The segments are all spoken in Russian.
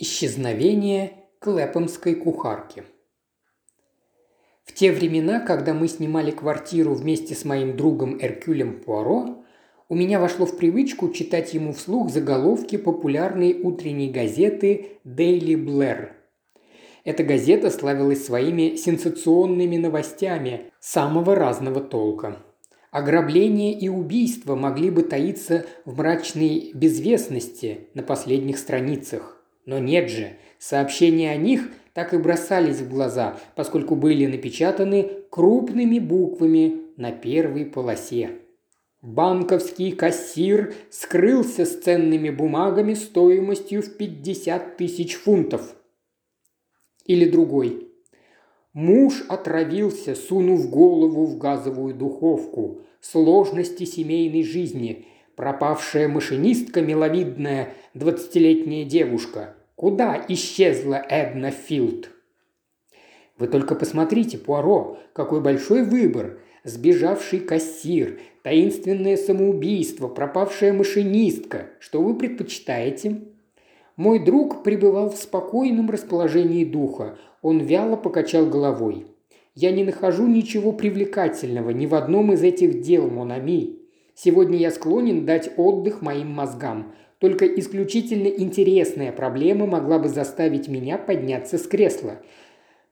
Исчезновение Клэпомской кухарки. В те времена, когда мы снимали квартиру вместе с моим другом Эркюлем Пуаро, у меня вошло в привычку читать ему вслух заголовки популярной утренней газеты «Дейли Блэр». Эта газета славилась своими сенсационными новостями самого разного толка. Ограбление и убийство могли бы таиться в мрачной безвестности на последних страницах. Но нет же, сообщения о них так и бросались в глаза, поскольку были напечатаны крупными буквами на первой полосе. Банковский кассир скрылся с ценными бумагами стоимостью в 50 тысяч фунтов. Или другой. Муж отравился, сунув голову в газовую духовку. Сложности семейной жизни. Пропавшая машинистка, миловидная двадцатилетняя девушка. Куда исчезла Эдна Филд? Вы только посмотрите, Пуаро, какой большой выбор. Сбежавший кассир, таинственное самоубийство, пропавшая машинистка. Что вы предпочитаете? Мой друг пребывал в спокойном расположении духа. Он вяло покачал головой. Я не нахожу ничего привлекательного ни в одном из этих дел, Монами. Сегодня я склонен дать отдых моим мозгам. Только исключительно интересная проблема могла бы заставить меня подняться с кресла.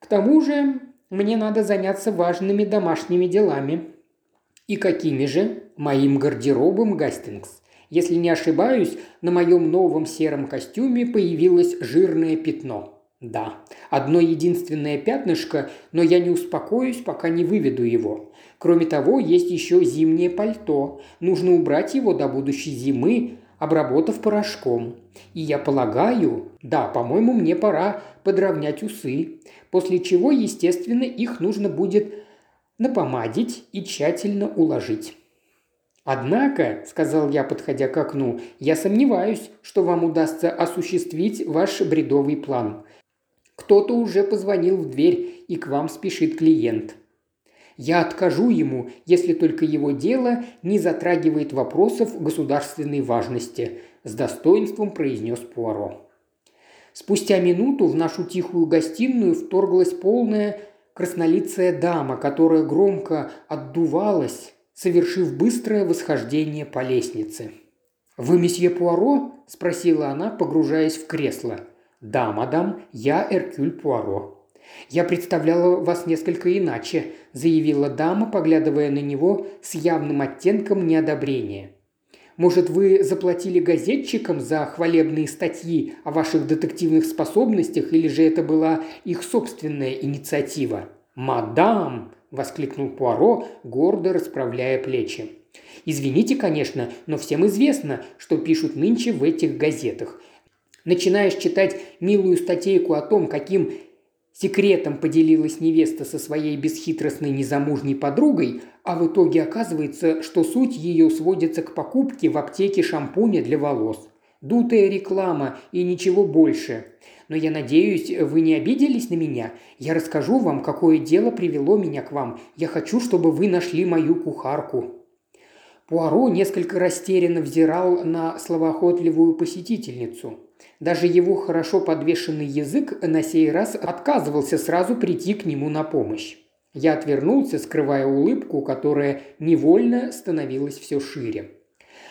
К тому же мне надо заняться важными домашними делами. И какими же? Моим гардеробом, Гастингс. Если не ошибаюсь, на моем новом сером костюме появилось жирное пятно. Да, одно единственное пятнышко, но я не успокоюсь, пока не выведу его. Кроме того, есть еще зимнее пальто. Нужно убрать его до будущей зимы, обработав порошком. И я полагаю, да, по-моему, мне пора подровнять усы, после чего, естественно, их нужно будет напомадить и тщательно уложить. «Однако», – сказал я, подходя к окну, – «я сомневаюсь, что вам удастся осуществить ваш бредовый план. Кто-то уже позвонил в дверь, и к вам спешит клиент. Я откажу ему, если только его дело не затрагивает вопросов государственной важности», – с достоинством произнес Пуаро. Спустя минуту в нашу тихую гостиную вторглась полная краснолицая дама, которая громко отдувалась, совершив быстрое восхождение по лестнице. «Вы месье Пуаро?» – спросила она, погружаясь в кресло. «Да, мадам, я Эркюль Пуаро», «Я представляла вас несколько иначе», – заявила дама, поглядывая на него с явным оттенком неодобрения. «Может, вы заплатили газетчикам за хвалебные статьи о ваших детективных способностях, или же это была их собственная инициатива?» «Мадам!» – воскликнул Пуаро, гордо расправляя плечи. «Извините, конечно, но всем известно, что пишут нынче в этих газетах. Начинаешь читать милую статейку о том, каким Секретом поделилась невеста со своей бесхитростной незамужней подругой, а в итоге оказывается, что суть ее сводится к покупке в аптеке шампуня для волос. Дутая реклама и ничего больше. Но я надеюсь, вы не обиделись на меня. Я расскажу вам, какое дело привело меня к вам. Я хочу, чтобы вы нашли мою кухарку». Пуаро несколько растерянно взирал на словоохотливую посетительницу – даже его хорошо подвешенный язык на сей раз отказывался сразу прийти к нему на помощь. Я отвернулся, скрывая улыбку, которая невольно становилась все шире.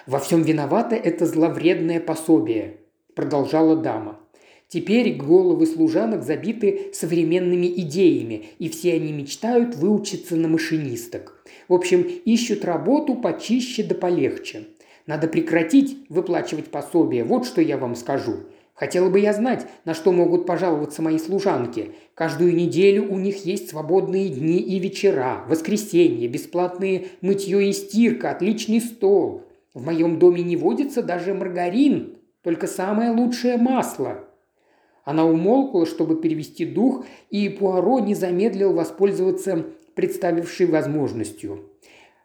«Во всем виновато это зловредное пособие», – продолжала дама. Теперь головы служанок забиты современными идеями, и все они мечтают выучиться на машинисток. В общем, ищут работу почище да полегче. Надо прекратить выплачивать пособие, вот что я вам скажу. Хотела бы я знать, на что могут пожаловаться мои служанки. Каждую неделю у них есть свободные дни и вечера, воскресенье, бесплатные мытье и стирка, отличный стол. В моем доме не водится даже маргарин, только самое лучшее масло. Она умолкла, чтобы перевести дух, и Пуаро не замедлил воспользоваться представившей возможностью.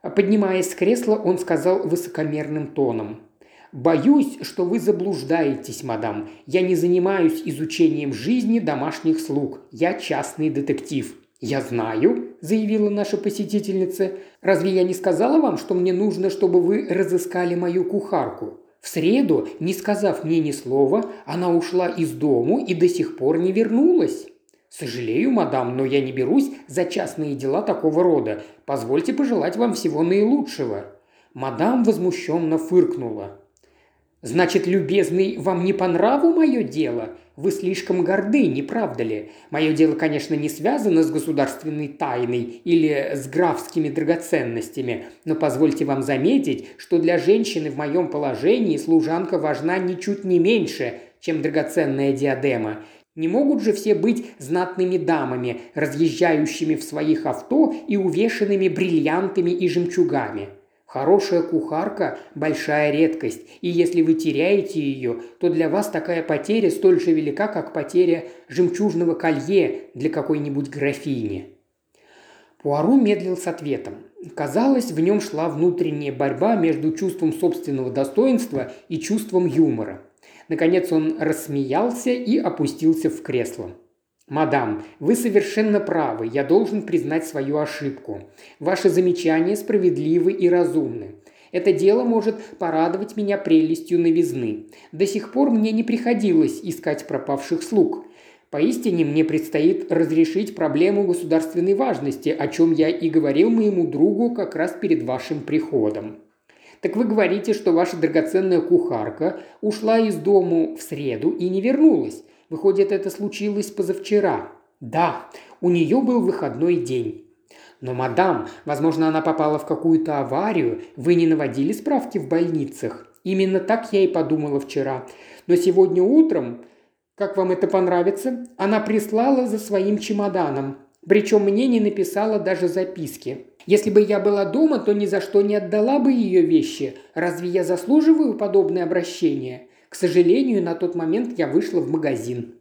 Поднимаясь с кресла, он сказал высокомерным тоном – «Боюсь, что вы заблуждаетесь, мадам. Я не занимаюсь изучением жизни домашних слуг. Я частный детектив». «Я знаю», – заявила наша посетительница. «Разве я не сказала вам, что мне нужно, чтобы вы разыскали мою кухарку? В среду, не сказав мне ни слова, она ушла из дому и до сих пор не вернулась. «Сожалею, мадам, но я не берусь за частные дела такого рода. Позвольте пожелать вам всего наилучшего». Мадам возмущенно фыркнула. «Значит, любезный, вам не по нраву мое дело? Вы слишком горды, не правда ли? Мое дело, конечно, не связано с государственной тайной или с графскими драгоценностями, но позвольте вам заметить, что для женщины в моем положении служанка важна ничуть не меньше, чем драгоценная диадема. Не могут же все быть знатными дамами, разъезжающими в своих авто и увешанными бриллиантами и жемчугами. Хорошая кухарка – большая редкость, и если вы теряете ее, то для вас такая потеря столь же велика, как потеря жемчужного колье для какой-нибудь графини. Пуару медлил с ответом. Казалось, в нем шла внутренняя борьба между чувством собственного достоинства и чувством юмора. Наконец он рассмеялся и опустился в кресло. «Мадам, вы совершенно правы, я должен признать свою ошибку. Ваши замечания справедливы и разумны. Это дело может порадовать меня прелестью новизны. До сих пор мне не приходилось искать пропавших слуг. Поистине мне предстоит разрешить проблему государственной важности, о чем я и говорил моему другу как раз перед вашим приходом. Так вы говорите, что ваша драгоценная кухарка ушла из дому в среду и не вернулась. Выходит, это случилось позавчера. Да, у нее был выходной день. Но, мадам, возможно, она попала в какую-то аварию. Вы не наводили справки в больницах? Именно так я и подумала вчера. Но сегодня утром, как вам это понравится, она прислала за своим чемоданом. Причем мне не написала даже записки. Если бы я была дома, то ни за что не отдала бы ее вещи. Разве я заслуживаю подобное обращение? К сожалению, на тот момент я вышла в магазин.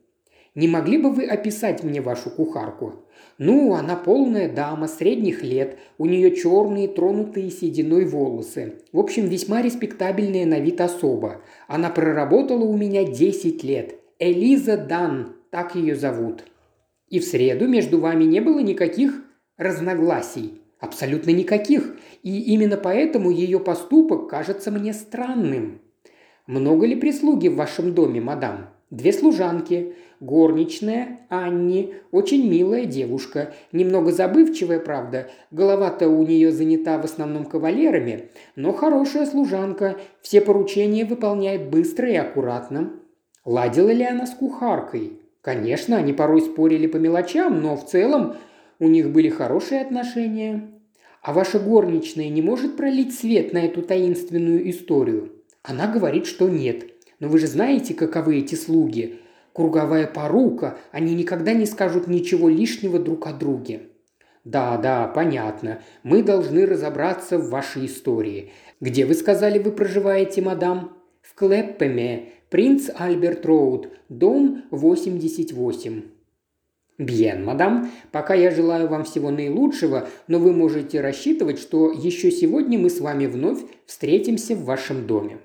Не могли бы вы описать мне вашу кухарку? Ну, она полная дама, средних лет, у нее черные, тронутые сединой волосы. В общем, весьма респектабельная на вид особа. Она проработала у меня 10 лет. Элиза Дан, так ее зовут. И в среду между вами не было никаких разногласий. Абсолютно никаких. И именно поэтому ее поступок кажется мне странным. «Много ли прислуги в вашем доме, мадам?» «Две служанки. Горничная, Анни, очень милая девушка. Немного забывчивая, правда. Голова-то у нее занята в основном кавалерами, но хорошая служанка. Все поручения выполняет быстро и аккуратно». Ладила ли она с кухаркой? Конечно, они порой спорили по мелочам, но в целом у них были хорошие отношения. А ваша горничная не может пролить свет на эту таинственную историю? Она говорит, что нет. Но вы же знаете, каковы эти слуги. Круговая порука, они никогда не скажут ничего лишнего друг о друге. Да, да, понятно. Мы должны разобраться в вашей истории. Где вы сказали, вы проживаете, мадам? В Клеппеме, принц Альберт Роуд, дом 88. Бьен, мадам, пока я желаю вам всего наилучшего, но вы можете рассчитывать, что еще сегодня мы с вами вновь встретимся в вашем доме.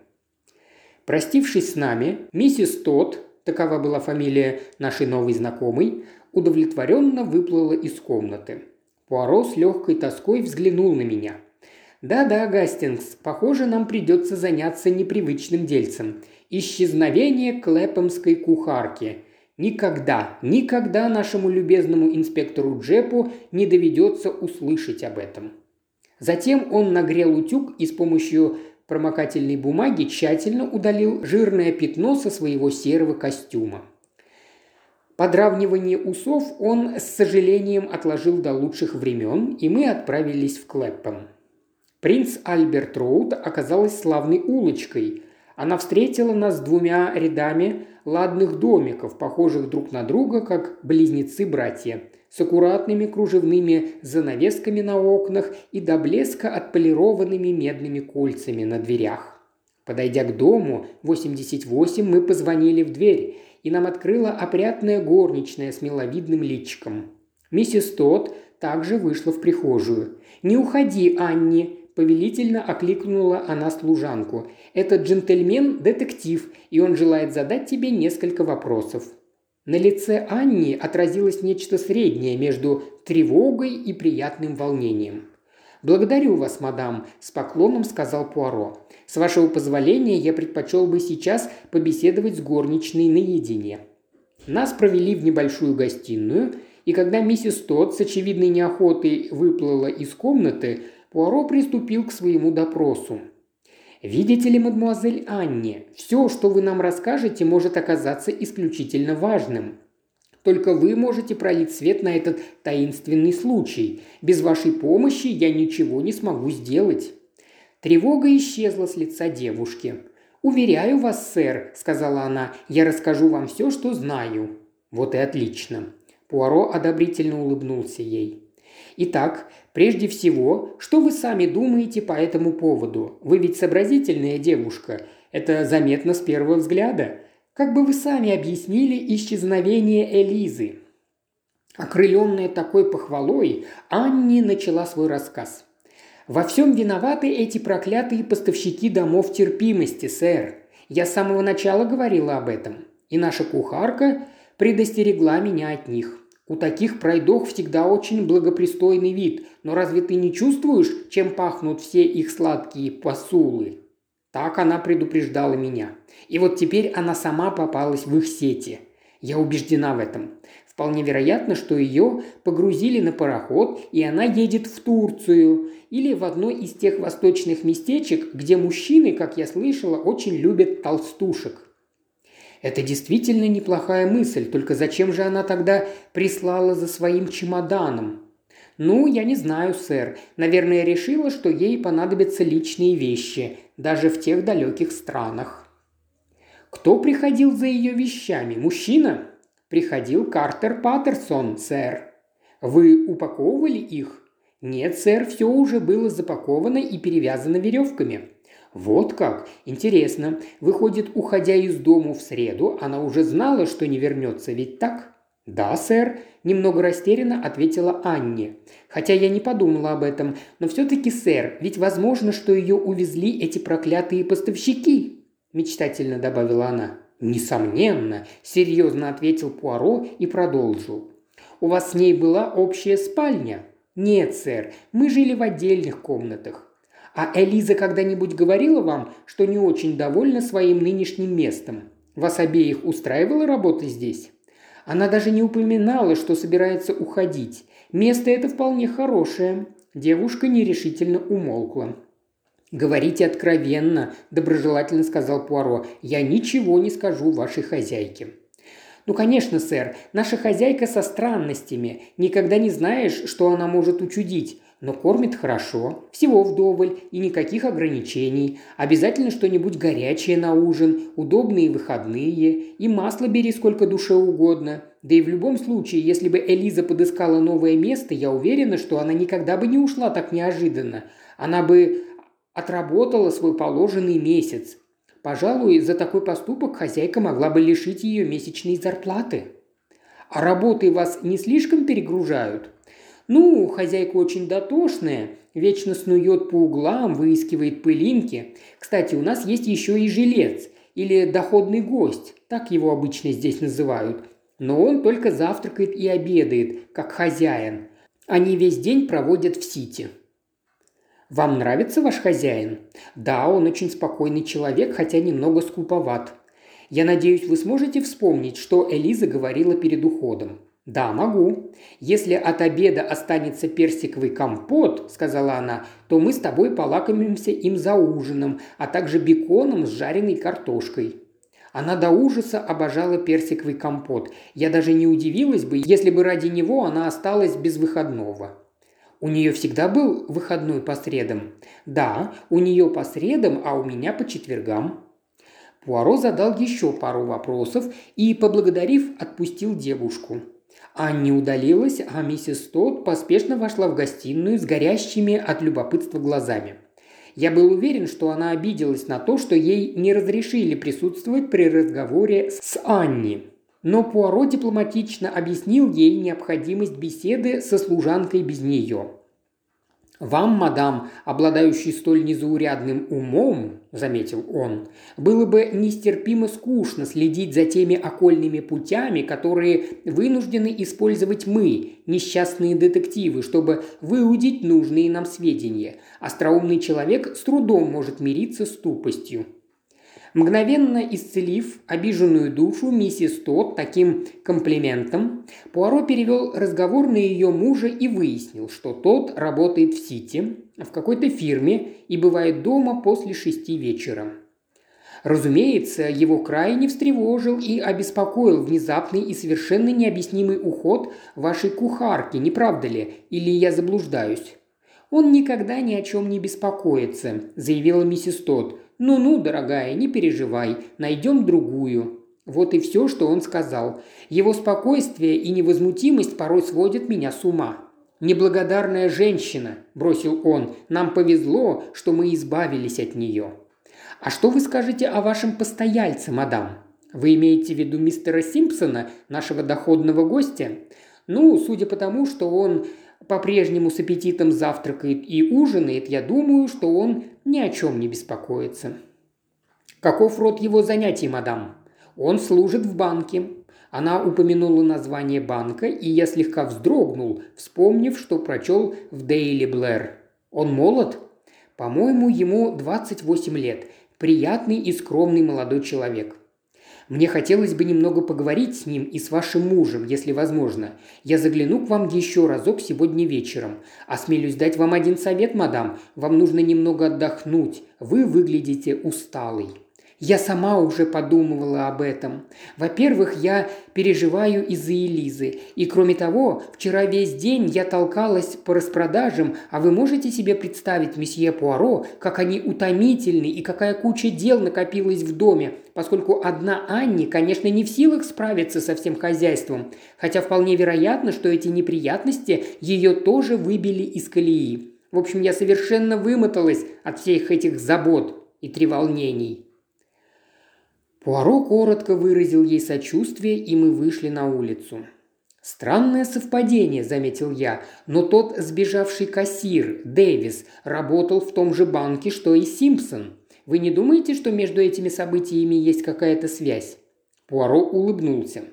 Простившись с нами, миссис Тот, такова была фамилия нашей новой знакомой, удовлетворенно выплыла из комнаты. Пуаро с легкой тоской взглянул на меня. «Да-да, Гастингс, похоже, нам придется заняться непривычным дельцем. Исчезновение клэпомской кухарки. Никогда, никогда нашему любезному инспектору Джепу не доведется услышать об этом». Затем он нагрел утюг и с помощью промокательной бумаги тщательно удалил жирное пятно со своего серого костюма. Подравнивание усов он с сожалением отложил до лучших времен, и мы отправились в Клэппом. Принц Альберт Роуд оказалась славной улочкой. Она встретила нас двумя рядами ладных домиков, похожих друг на друга, как близнецы-братья – с аккуратными кружевными занавесками на окнах и до блеска отполированными медными кольцами на дверях. Подойдя к дому 88, мы позвонили в дверь, и нам открыла опрятная горничная с миловидным личиком. Миссис Тот также вышла в прихожую. «Не уходи, Анни!» – повелительно окликнула она служанку. «Этот джентльмен – детектив, и он желает задать тебе несколько вопросов». На лице Анни отразилось нечто среднее между тревогой и приятным волнением. «Благодарю вас, мадам», – с поклоном сказал Пуаро. «С вашего позволения я предпочел бы сейчас побеседовать с горничной наедине». Нас провели в небольшую гостиную, и когда миссис Тодд с очевидной неохотой выплыла из комнаты, Пуаро приступил к своему допросу. «Видите ли, мадемуазель Анне, все, что вы нам расскажете, может оказаться исключительно важным. Только вы можете пролить свет на этот таинственный случай. Без вашей помощи я ничего не смогу сделать». Тревога исчезла с лица девушки. «Уверяю вас, сэр», – сказала она, – «я расскажу вам все, что знаю». «Вот и отлично». Пуаро одобрительно улыбнулся ей. Итак, прежде всего, что вы сами думаете по этому поводу? Вы ведь сообразительная девушка. Это заметно с первого взгляда. Как бы вы сами объяснили исчезновение Элизы? Окрыленная такой похвалой, Анни начала свой рассказ. «Во всем виноваты эти проклятые поставщики домов терпимости, сэр. Я с самого начала говорила об этом. И наша кухарка предостерегла меня от них. У таких пройдох всегда очень благопристойный вид, но разве ты не чувствуешь, чем пахнут все их сладкие посулы?» Так она предупреждала меня. И вот теперь она сама попалась в их сети. Я убеждена в этом. Вполне вероятно, что ее погрузили на пароход, и она едет в Турцию или в одно из тех восточных местечек, где мужчины, как я слышала, очень любят толстушек. Это действительно неплохая мысль, только зачем же она тогда прислала за своим чемоданом? Ну, я не знаю, сэр. Наверное, решила, что ей понадобятся личные вещи, даже в тех далеких странах. Кто приходил за ее вещами? Мужчина? Приходил Картер Паттерсон, сэр. Вы упаковывали их? Нет, сэр, все уже было запаковано и перевязано веревками. «Вот как? Интересно. Выходит, уходя из дому в среду, она уже знала, что не вернется, ведь так?» «Да, сэр», – немного растерянно ответила Анне. «Хотя я не подумала об этом. Но все-таки, сэр, ведь возможно, что ее увезли эти проклятые поставщики», – мечтательно добавила она. «Несомненно», – серьезно ответил Пуаро и продолжил. «У вас с ней была общая спальня?» «Нет, сэр, мы жили в отдельных комнатах. А Элиза когда-нибудь говорила вам, что не очень довольна своим нынешним местом? Вас обеих устраивала работа здесь? Она даже не упоминала, что собирается уходить. Место это вполне хорошее. Девушка нерешительно умолкла. «Говорите откровенно», – доброжелательно сказал Пуаро. «Я ничего не скажу вашей хозяйке». «Ну, конечно, сэр, наша хозяйка со странностями. Никогда не знаешь, что она может учудить но кормит хорошо, всего вдоволь и никаких ограничений. Обязательно что-нибудь горячее на ужин, удобные выходные, и масло бери сколько душе угодно. Да и в любом случае, если бы Элиза подыскала новое место, я уверена, что она никогда бы не ушла так неожиданно. Она бы отработала свой положенный месяц. Пожалуй, за такой поступок хозяйка могла бы лишить ее месячной зарплаты. А работы вас не слишком перегружают? Ну, хозяйка очень дотошная, вечно снует по углам, выискивает пылинки. Кстати, у нас есть еще и жилец, или доходный гость, так его обычно здесь называют. Но он только завтракает и обедает, как хозяин. Они весь день проводят в Сити. Вам нравится ваш хозяин? Да, он очень спокойный человек, хотя немного скуповат. Я надеюсь, вы сможете вспомнить, что Элиза говорила перед уходом. «Да, могу. Если от обеда останется персиковый компот, — сказала она, — то мы с тобой полакомимся им за ужином, а также беконом с жареной картошкой». Она до ужаса обожала персиковый компот. Я даже не удивилась бы, если бы ради него она осталась без выходного. У нее всегда был выходной по средам. Да, у нее по средам, а у меня по четвергам. Пуаро задал еще пару вопросов и, поблагодарив, отпустил девушку. Анни удалилась, а миссис Тодд поспешно вошла в гостиную с горящими от любопытства глазами. Я был уверен, что она обиделась на то, что ей не разрешили присутствовать при разговоре с Анни. Но Пуаро дипломатично объяснил ей необходимость беседы со служанкой без нее. «Вам, мадам, обладающий столь незаурядным умом, – заметил он, – было бы нестерпимо скучно следить за теми окольными путями, которые вынуждены использовать мы, несчастные детективы, чтобы выудить нужные нам сведения. Остроумный человек с трудом может мириться с тупостью. Мгновенно исцелив обиженную душу миссис Тот таким комплиментом, Пуаро перевел разговор на ее мужа и выяснил, что тот работает в Сити, в какой-то фирме и бывает дома после шести вечера. Разумеется, его крайне встревожил и обеспокоил внезапный и совершенно необъяснимый уход вашей кухарки, не правда ли? Или я заблуждаюсь? «Он никогда ни о чем не беспокоится», – заявила миссис Тот. «Ну-ну, дорогая, не переживай, найдем другую». Вот и все, что он сказал. Его спокойствие и невозмутимость порой сводят меня с ума. «Неблагодарная женщина», – бросил он, – «нам повезло, что мы избавились от нее». «А что вы скажете о вашем постояльце, мадам? Вы имеете в виду мистера Симпсона, нашего доходного гостя?» «Ну, судя по тому, что он по-прежнему с аппетитом завтракает и ужинает, я думаю, что он ни о чем не беспокоится. Каков род его занятий, мадам? Он служит в банке. Она упомянула название банка, и я слегка вздрогнул, вспомнив, что прочел в Дейли Блэр. Он молод? По-моему, ему 28 лет. Приятный и скромный молодой человек. Мне хотелось бы немного поговорить с ним и с вашим мужем, если возможно. Я загляну к вам еще разок сегодня вечером. Осмелюсь дать вам один совет, мадам. Вам нужно немного отдохнуть. Вы выглядите усталой. Я сама уже подумывала об этом. Во-первых, я переживаю из-за Элизы. И кроме того, вчера весь день я толкалась по распродажам, а вы можете себе представить, месье Пуаро, как они утомительны и какая куча дел накопилась в доме, поскольку одна Анни, конечно, не в силах справиться со всем хозяйством, хотя вполне вероятно, что эти неприятности ее тоже выбили из колеи. В общем, я совершенно вымоталась от всех этих забот и треволнений. Пуаро коротко выразил ей сочувствие, и мы вышли на улицу. «Странное совпадение», – заметил я, – «но тот сбежавший кассир, Дэвис, работал в том же банке, что и Симпсон. Вы не думаете, что между этими событиями есть какая-то связь?» Пуаро улыбнулся.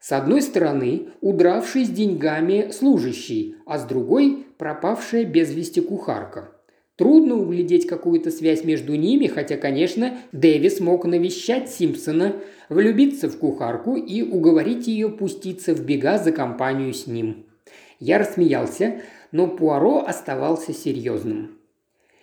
С одной стороны, удравший с деньгами служащий, а с другой – пропавшая без вести кухарка. Трудно углядеть какую-то связь между ними, хотя, конечно, Дэвис мог навещать Симпсона, влюбиться в кухарку и уговорить ее пуститься в бега за компанию с ним. Я рассмеялся, но Пуаро оставался серьезным.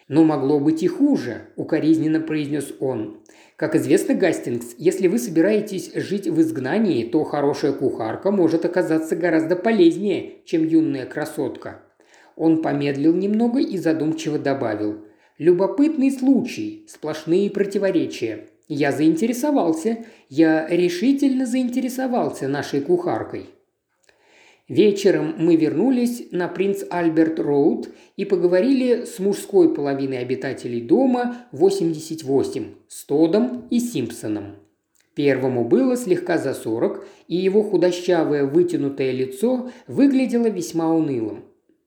«Но могло быть и хуже», – укоризненно произнес он. «Как известно, Гастингс, если вы собираетесь жить в изгнании, то хорошая кухарка может оказаться гораздо полезнее, чем юная красотка. Он помедлил немного и задумчиво добавил. «Любопытный случай, сплошные противоречия. Я заинтересовался, я решительно заинтересовался нашей кухаркой». Вечером мы вернулись на Принц Альберт Роуд и поговорили с мужской половиной обитателей дома 88, с Тодом и Симпсоном. Первому было слегка за сорок, и его худощавое вытянутое лицо выглядело весьма унылым.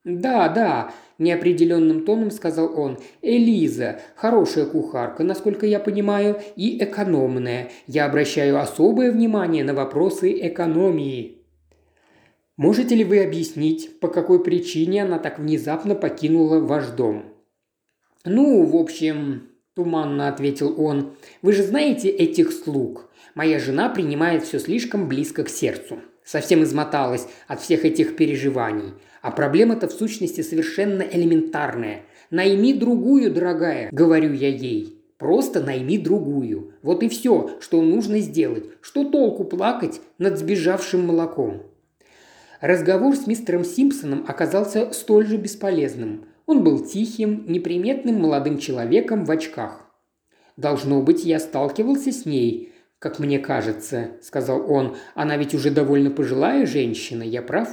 «Да, да», – неопределенным тоном сказал он. «Элиза, хорошая кухарка, насколько я понимаю, и экономная. Я обращаю особое внимание на вопросы экономии». «Можете ли вы объяснить, по какой причине она так внезапно покинула ваш дом?» «Ну, в общем», – туманно ответил он, – «вы же знаете этих слуг. Моя жена принимает все слишком близко к сердцу. Совсем измоталась от всех этих переживаний. А проблема-то в сущности совершенно элементарная. Найми другую, дорогая, говорю я ей. Просто найми другую. Вот и все, что нужно сделать. Что толку плакать над сбежавшим молоком? Разговор с мистером Симпсоном оказался столь же бесполезным. Он был тихим, неприметным молодым человеком в очках. «Должно быть, я сталкивался с ней, как мне кажется», – сказал он. «Она ведь уже довольно пожилая женщина, я прав?»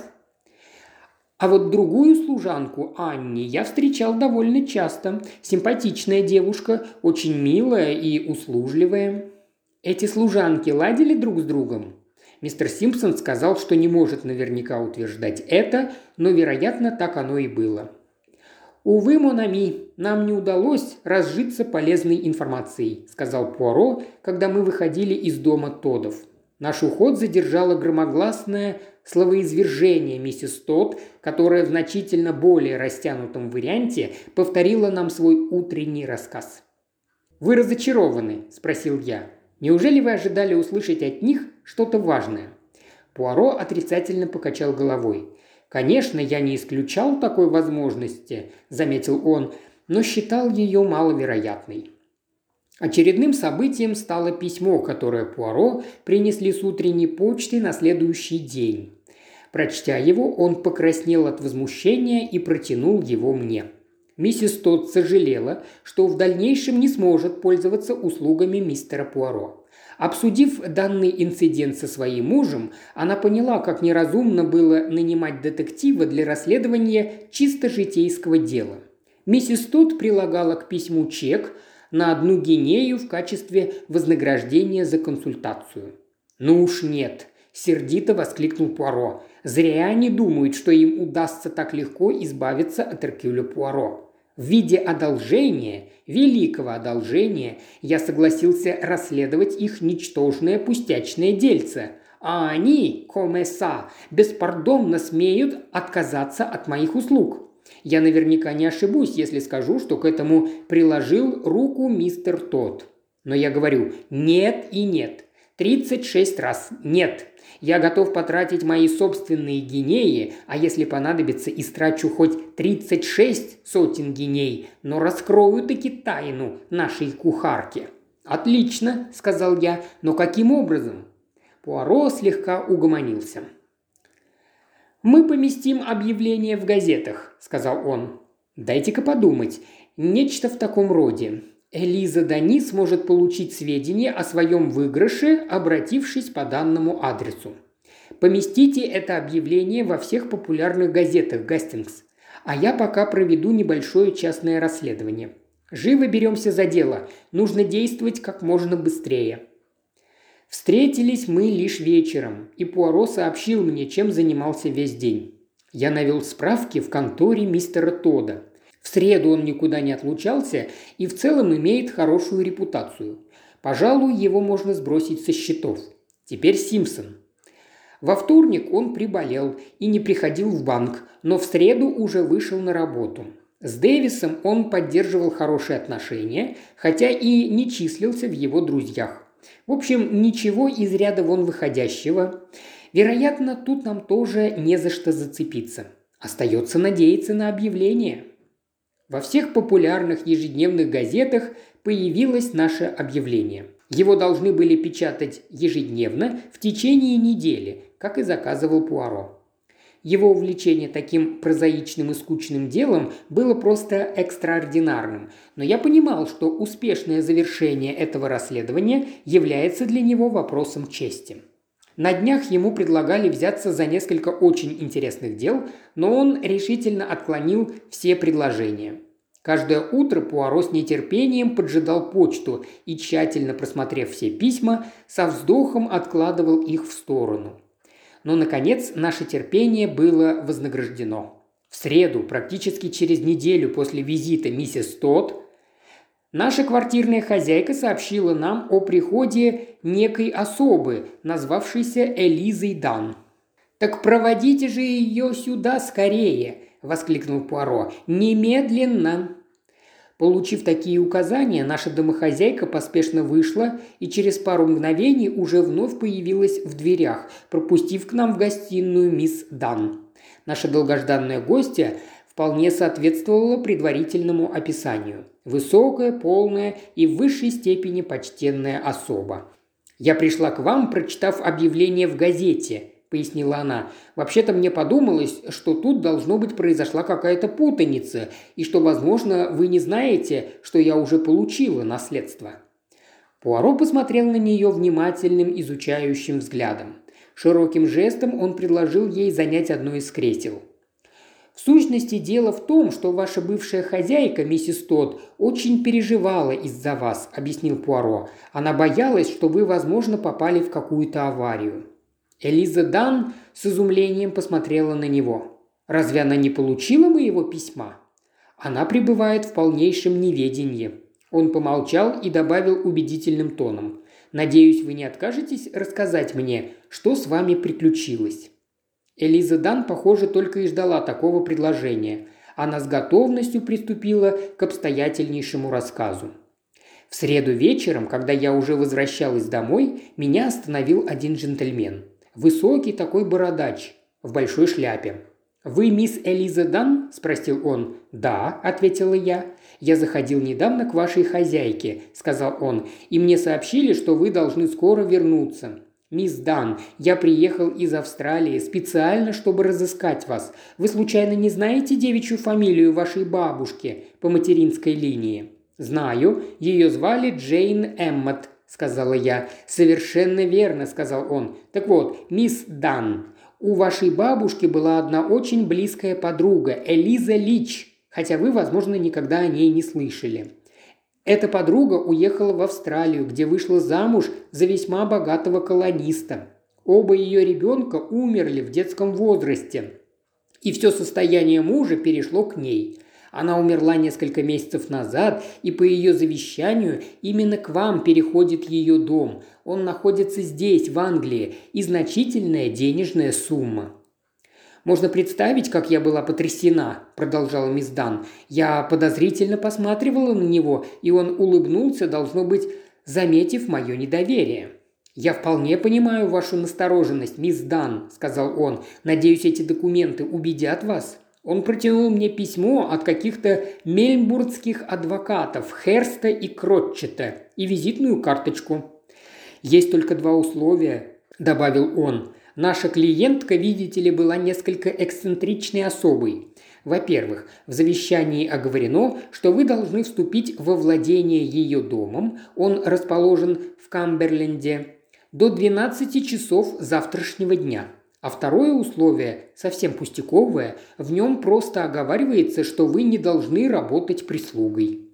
А вот другую служанку, Анни, я встречал довольно часто. Симпатичная девушка, очень милая и услужливая. Эти служанки ладили друг с другом? Мистер Симпсон сказал, что не может наверняка утверждать это, но, вероятно, так оно и было. «Увы, Монами, нам не удалось разжиться полезной информацией», – сказал Пуаро, когда мы выходили из дома Тодов. Наш уход задержало громогласное словоизвержение миссис Тод, которая в значительно более растянутом варианте повторила нам свой утренний рассказ. «Вы разочарованы?» – спросил я. «Неужели вы ожидали услышать от них что-то важное?» Пуаро отрицательно покачал головой. «Конечно, я не исключал такой возможности», – заметил он, – «но считал ее маловероятной». Очередным событием стало письмо, которое Пуаро принесли с утренней почты на следующий день. Прочтя его, он покраснел от возмущения и протянул его мне. Миссис Тодд сожалела, что в дальнейшем не сможет пользоваться услугами мистера Пуаро. Обсудив данный инцидент со своим мужем, она поняла, как неразумно было нанимать детектива для расследования чисто житейского дела. Миссис Тот прилагала к письму чек на одну гинею в качестве вознаграждения за консультацию. «Ну уж нет», – сердито воскликнул Пуаро. «Зря они думают, что им удастся так легко избавиться от Эркюля Пуаро. В виде одолжения, великого одолжения, я согласился расследовать их ничтожное пустячное дельце, а они, комеса, беспардонно смеют отказаться от моих услуг. Я наверняка не ошибусь, если скажу, что к этому приложил руку мистер Тот. Но я говорю «нет» и «нет». 36 раз «нет». Я готов потратить мои собственные гинеи, а если понадобится, истрачу хоть 36 сотен гиней, но раскрою таки тайну нашей кухарки». «Отлично», – сказал я, – «но каким образом?» Пуаро слегка угомонился. «Мы поместим объявление в газетах», – сказал он. «Дайте-ка подумать. Нечто в таком роде. Элиза Дани сможет получить сведения о своем выигрыше, обратившись по данному адресу. Поместите это объявление во всех популярных газетах, Гастингс. А я пока проведу небольшое частное расследование. Живо беремся за дело. Нужно действовать как можно быстрее. Встретились мы лишь вечером, и Пуаро сообщил мне, чем занимался весь день. Я навел справки в конторе мистера Тода – в среду он никуда не отлучался и в целом имеет хорошую репутацию. Пожалуй, его можно сбросить со счетов. Теперь Симпсон. Во вторник он приболел и не приходил в банк, но в среду уже вышел на работу. С Дэвисом он поддерживал хорошие отношения, хотя и не числился в его друзьях. В общем, ничего из ряда вон выходящего. Вероятно, тут нам тоже не за что зацепиться. Остается надеяться на объявление. Во всех популярных ежедневных газетах появилось наше объявление. Его должны были печатать ежедневно в течение недели, как и заказывал Пуаро. Его увлечение таким прозаичным и скучным делом было просто экстраординарным, но я понимал, что успешное завершение этого расследования является для него вопросом чести. На днях ему предлагали взяться за несколько очень интересных дел, но он решительно отклонил все предложения. Каждое утро Пуаро с нетерпением поджидал почту и, тщательно просмотрев все письма, со вздохом откладывал их в сторону. Но, наконец, наше терпение было вознаграждено. В среду, практически через неделю после визита миссис Тодд, Наша квартирная хозяйка сообщила нам о приходе некой особы, назвавшейся Элизой Дан. «Так проводите же ее сюда скорее!» – воскликнул Пуаро. «Немедленно!» Получив такие указания, наша домохозяйка поспешно вышла и через пару мгновений уже вновь появилась в дверях, пропустив к нам в гостиную мисс Дан. Наша долгожданная гостья вполне соответствовала предварительному описанию. Высокая, полная и в высшей степени почтенная особа. «Я пришла к вам, прочитав объявление в газете», – пояснила она. «Вообще-то мне подумалось, что тут должно быть произошла какая-то путаница, и что, возможно, вы не знаете, что я уже получила наследство». Пуаро посмотрел на нее внимательным, изучающим взглядом. Широким жестом он предложил ей занять одно из кресел – в сущности, дело в том, что ваша бывшая хозяйка, миссис Тодд, очень переживала из-за вас», – объяснил Пуаро. «Она боялась, что вы, возможно, попали в какую-то аварию». Элиза Дан с изумлением посмотрела на него. «Разве она не получила моего письма?» Она пребывает в полнейшем неведении». Он помолчал и добавил убедительным тоном. «Надеюсь, вы не откажетесь рассказать мне, что с вами приключилось?» Элиза Дан, похоже, только и ждала такого предложения. Она с готовностью приступила к обстоятельнейшему рассказу. В среду вечером, когда я уже возвращалась домой, меня остановил один джентльмен. Высокий такой бородач, в большой шляпе. «Вы мисс Элиза Дан?» – спросил он. «Да», – ответила я. «Я заходил недавно к вашей хозяйке», – сказал он, – «и мне сообщили, что вы должны скоро вернуться. «Мисс Дан, я приехал из Австралии специально, чтобы разыскать вас. Вы случайно не знаете девичью фамилию вашей бабушки по материнской линии?» «Знаю. Ее звали Джейн Эммот», – сказала я. «Совершенно верно», – сказал он. «Так вот, мисс Дан, у вашей бабушки была одна очень близкая подруга, Элиза Лич, хотя вы, возможно, никогда о ней не слышали. Эта подруга уехала в Австралию, где вышла замуж за весьма богатого колониста. Оба ее ребенка умерли в детском возрасте, и все состояние мужа перешло к ней. Она умерла несколько месяцев назад, и по ее завещанию именно к вам переходит ее дом. Он находится здесь, в Англии, и значительная денежная сумма. «Можно представить, как я была потрясена», – продолжала мисс Дан. «Я подозрительно посматривала на него, и он улыбнулся, должно быть, заметив мое недоверие». «Я вполне понимаю вашу настороженность, мисс Дан», – сказал он. «Надеюсь, эти документы убедят вас». Он протянул мне письмо от каких-то мельбурнских адвокатов Херста и Кротчета и визитную карточку. «Есть только два условия», – добавил он. «Наша клиентка, видите ли, была несколько эксцентричной особой. Во-первых, в завещании оговорено, что вы должны вступить во владение ее домом, он расположен в Камберленде, до 12 часов завтрашнего дня. А второе условие, совсем пустяковое, в нем просто оговаривается, что вы не должны работать прислугой.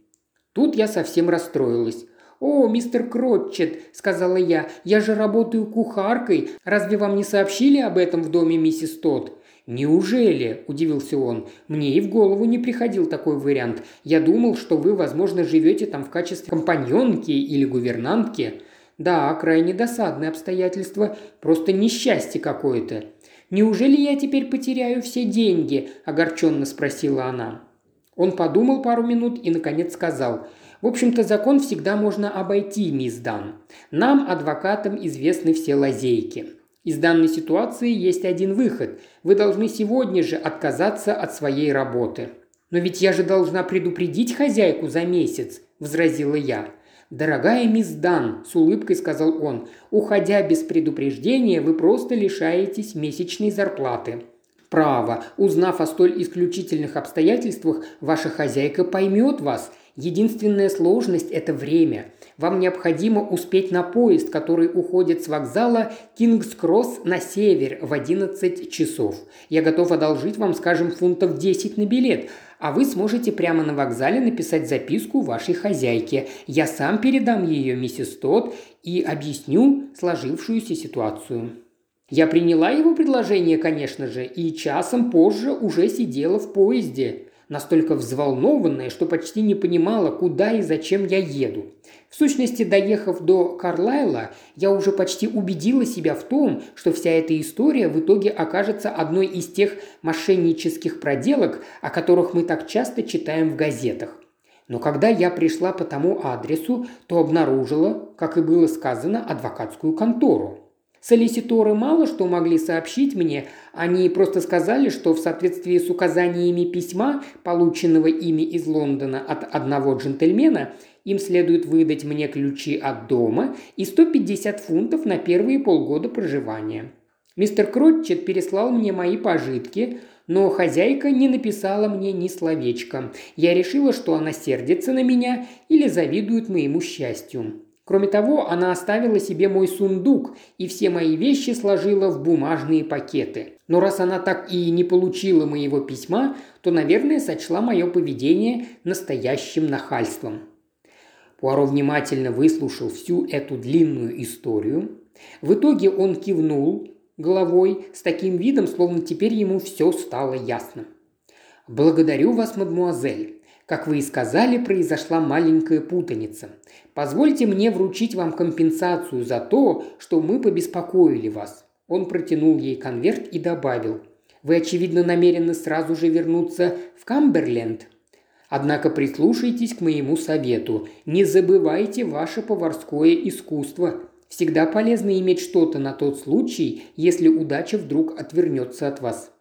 Тут я совсем расстроилась. «О, мистер Кротчет», – сказала я, – «я же работаю кухаркой. Разве вам не сообщили об этом в доме миссис Тодд?» «Неужели?» – удивился он. «Мне и в голову не приходил такой вариант. Я думал, что вы, возможно, живете там в качестве компаньонки или гувернантки. Да, крайне досадное обстоятельство, просто несчастье какое-то. Неужели я теперь потеряю все деньги? огорченно спросила она. Он подумал пару минут и, наконец, сказал – в общем-то, закон всегда можно обойти, мисс Дан. Нам, адвокатам, известны все лазейки. Из данной ситуации есть один выход. Вы должны сегодня же отказаться от своей работы. «Но ведь я же должна предупредить хозяйку за месяц», – возразила я. «Дорогая мисс Дан», – с улыбкой сказал он, – «уходя без предупреждения, вы просто лишаетесь месячной зарплаты». «Право, узнав о столь исключительных обстоятельствах, ваша хозяйка поймет вас. Единственная сложность – это время. Вам необходимо успеть на поезд, который уходит с вокзала Кингс-Кросс на север в 11 часов. Я готов одолжить вам, скажем, фунтов 10 на билет, а вы сможете прямо на вокзале написать записку вашей хозяйке. Я сам передам ее миссис Тодд и объясню сложившуюся ситуацию. Я приняла его предложение, конечно же, и часом позже уже сидела в поезде, настолько взволнованная, что почти не понимала, куда и зачем я еду. В сущности, доехав до Карлайла, я уже почти убедила себя в том, что вся эта история в итоге окажется одной из тех мошеннических проделок, о которых мы так часто читаем в газетах. Но когда я пришла по тому адресу, то обнаружила, как и было сказано, адвокатскую контору. Солиситоры мало что могли сообщить мне, они просто сказали, что в соответствии с указаниями письма, полученного ими из Лондона от одного джентльмена, им следует выдать мне ключи от дома и 150 фунтов на первые полгода проживания. Мистер Кротчет переслал мне мои пожитки, но хозяйка не написала мне ни словечка. Я решила, что она сердится на меня или завидует моему счастью. Кроме того, она оставила себе мой сундук и все мои вещи сложила в бумажные пакеты. Но раз она так и не получила моего письма, то, наверное, сочла мое поведение настоящим нахальством. Пуаро внимательно выслушал всю эту длинную историю. В итоге он кивнул головой с таким видом, словно теперь ему все стало ясно. «Благодарю вас, мадмуазель. Как вы и сказали, произошла маленькая путаница. Позвольте мне вручить вам компенсацию за то, что мы побеспокоили вас». Он протянул ей конверт и добавил. «Вы, очевидно, намерены сразу же вернуться в Камберленд. Однако прислушайтесь к моему совету. Не забывайте ваше поварское искусство. Всегда полезно иметь что-то на тот случай, если удача вдруг отвернется от вас.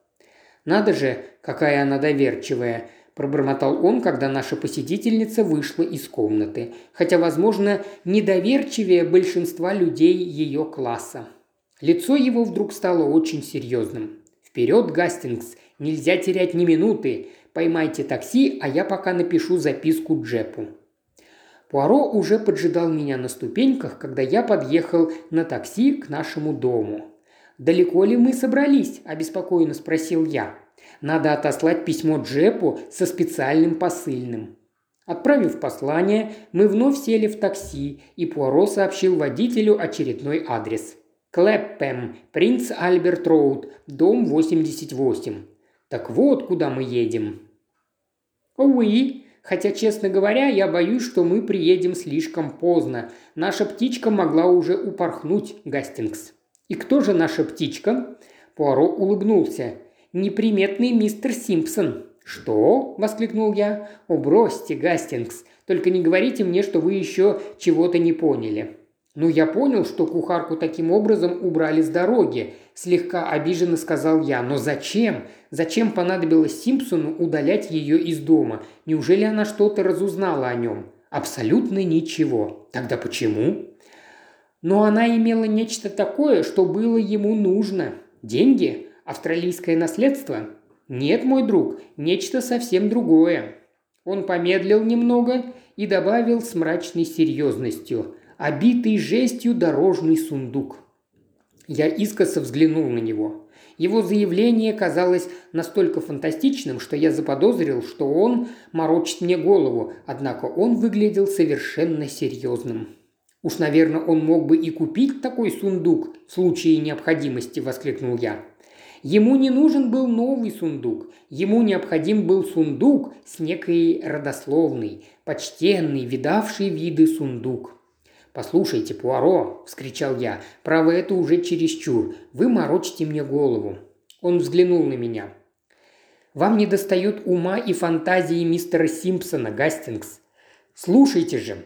Надо же, какая она доверчивая пробормотал он, когда наша посетительница вышла из комнаты, хотя, возможно, недоверчивее большинства людей ее класса. Лицо его вдруг стало очень серьезным. «Вперед, Гастингс! Нельзя терять ни минуты! Поймайте такси, а я пока напишу записку Джепу». Пуаро уже поджидал меня на ступеньках, когда я подъехал на такси к нашему дому. «Далеко ли мы собрались?» – обеспокоенно спросил я. Надо отослать письмо Джепу со специальным посыльным. Отправив послание, мы вновь сели в такси, и Пуаро сообщил водителю очередной адрес. Клэппэм, принц Альберт Роуд, дом 88. Так вот, куда мы едем. Уи, хотя, честно говоря, я боюсь, что мы приедем слишком поздно. Наша птичка могла уже упорхнуть, Гастингс. И кто же наша птичка? Пуаро улыбнулся неприметный мистер Симпсон». «Что?» – воскликнул я. «О, бросьте, Гастингс, только не говорите мне, что вы еще чего-то не поняли». «Ну, я понял, что кухарку таким образом убрали с дороги», – слегка обиженно сказал я. «Но зачем? Зачем понадобилось Симпсону удалять ее из дома? Неужели она что-то разузнала о нем?» «Абсолютно ничего. Тогда почему?» «Но она имела нечто такое, что было ему нужно. Деньги? Австралийское наследство? Нет, мой друг, нечто совсем другое. Он помедлил немного и добавил с мрачной серьезностью. Обитый жестью дорожный сундук. Я искоса взглянул на него. Его заявление казалось настолько фантастичным, что я заподозрил, что он морочит мне голову, однако он выглядел совершенно серьезным. «Уж, наверное, он мог бы и купить такой сундук в случае необходимости», – воскликнул я. Ему не нужен был новый сундук, ему необходим был сундук с некой родословной, почтенный, видавший виды сундук. «Послушайте, Пуаро!» – вскричал я. «Право, это уже чересчур. Вы морочите мне голову». Он взглянул на меня. «Вам не достают ума и фантазии мистера Симпсона, Гастингс. Слушайте же.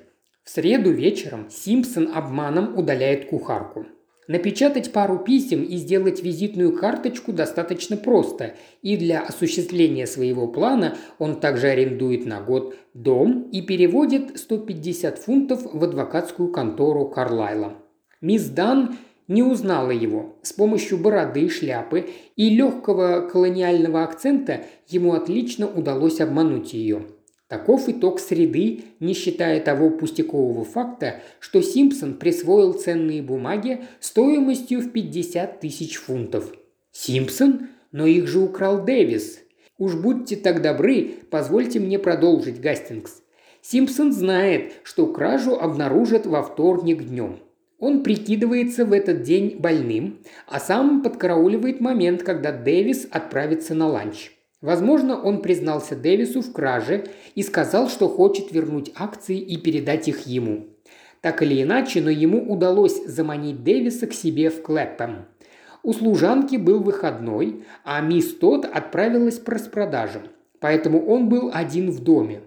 В среду вечером Симпсон обманом удаляет кухарку. Напечатать пару писем и сделать визитную карточку достаточно просто, и для осуществления своего плана он также арендует на год дом и переводит 150 фунтов в адвокатскую контору Карлайла. Мисс Дан не узнала его. С помощью бороды, шляпы и легкого колониального акцента ему отлично удалось обмануть ее. Таков итог среды, не считая того пустякового факта, что Симпсон присвоил ценные бумаги стоимостью в 50 тысяч фунтов. Симпсон? Но их же украл Дэвис. Уж будьте так добры, позвольте мне продолжить, Гастингс. Симпсон знает, что кражу обнаружат во вторник днем. Он прикидывается в этот день больным, а сам подкарауливает момент, когда Дэвис отправится на ланч. Возможно, он признался Дэвису в краже и сказал, что хочет вернуть акции и передать их ему. Так или иначе, но ему удалось заманить Дэвиса к себе в Клэппэм. У служанки был выходной, а мисс Тот отправилась по распродажам, поэтому он был один в доме.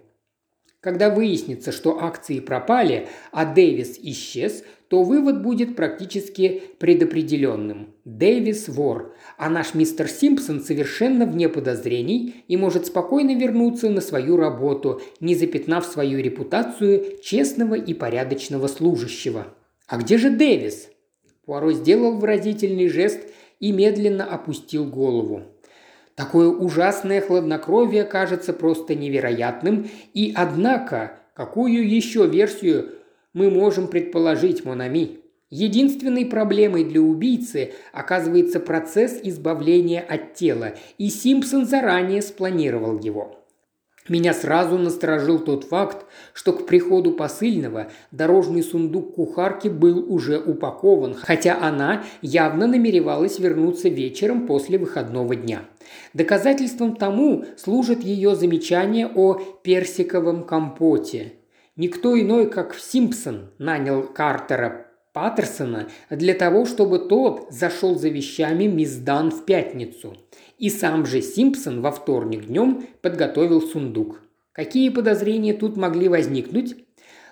Когда выяснится, что акции пропали, а Дэвис исчез, то вывод будет практически предопределенным. Дэвис – вор, а наш мистер Симпсон совершенно вне подозрений и может спокойно вернуться на свою работу, не запятнав свою репутацию честного и порядочного служащего. А где же Дэвис? Пуаро сделал выразительный жест и медленно опустил голову. Такое ужасное хладнокровие кажется просто невероятным, и однако, какую еще версию мы можем предположить, Монами? Единственной проблемой для убийцы оказывается процесс избавления от тела, и Симпсон заранее спланировал его. Меня сразу насторожил тот факт, что к приходу посыльного дорожный сундук кухарки был уже упакован, хотя она явно намеревалась вернуться вечером после выходного дня. Доказательством тому служит ее замечание о персиковом компоте. Никто иной, как Симпсон, нанял Картера Паттерсона для того, чтобы тот зашел за вещами мисс Дан в пятницу – и сам же Симпсон во вторник днем подготовил сундук. Какие подозрения тут могли возникнуть?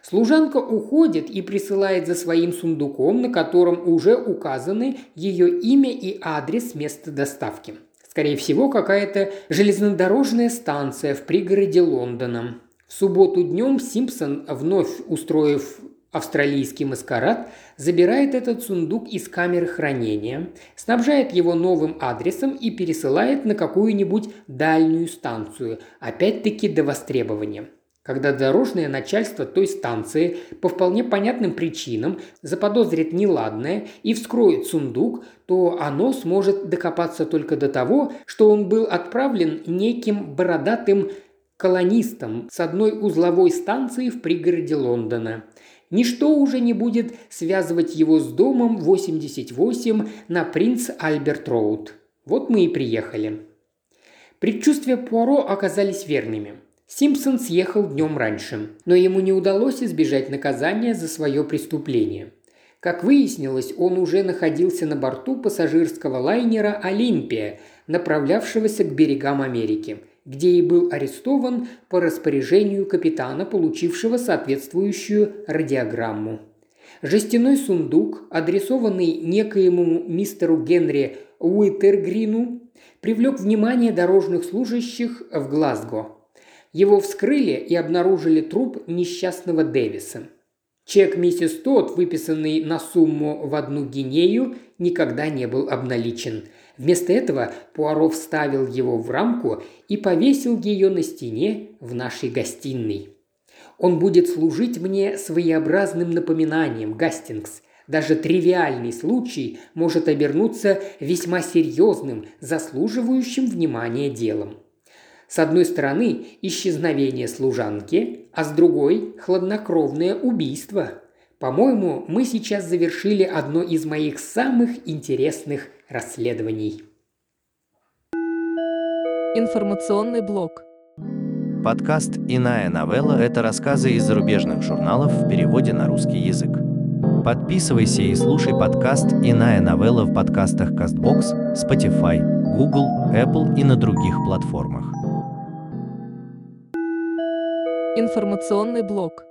Служанка уходит и присылает за своим сундуком, на котором уже указаны ее имя и адрес места доставки. Скорее всего, какая-то железнодорожная станция в пригороде Лондона. В субботу днем Симпсон, вновь устроив Австралийский маскарад забирает этот сундук из камеры хранения, снабжает его новым адресом и пересылает на какую-нибудь дальнюю станцию, опять-таки до востребования. Когда дорожное начальство той станции по вполне понятным причинам заподозрит неладное и вскроет сундук, то оно сможет докопаться только до того, что он был отправлен неким бородатым колонистом с одной узловой станции в пригороде Лондона – Ничто уже не будет связывать его с домом 88 на Принц Альберт Роуд. Вот мы и приехали. Предчувствия Пуаро оказались верными. Симпсон съехал днем раньше, но ему не удалось избежать наказания за свое преступление. Как выяснилось, он уже находился на борту пассажирского лайнера «Олимпия», направлявшегося к берегам Америки – где и был арестован по распоряжению капитана, получившего соответствующую радиограмму. Жестяной сундук, адресованный некоему мистеру Генри Уитергрину, привлек внимание дорожных служащих в Глазго. Его вскрыли и обнаружили труп несчастного Дэвиса. Чек миссис Тот, выписанный на сумму в одну гинею, никогда не был обналичен – Вместо этого Пуаро вставил его в рамку и повесил ее на стене в нашей гостиной. Он будет служить мне своеобразным напоминанием, Гастингс. Даже тривиальный случай может обернуться весьма серьезным, заслуживающим внимания делом. С одной стороны – исчезновение служанки, а с другой – хладнокровное убийство. По-моему, мы сейчас завершили одно из моих самых интересных расследований. Информационный блок. Подкаст «Иная новелла» — это рассказы из зарубежных журналов в переводе на русский язык. Подписывайся и слушай подкаст «Иная новелла» в подкастах CastBox, Spotify, Google, Apple и на других платформах. Информационный блок.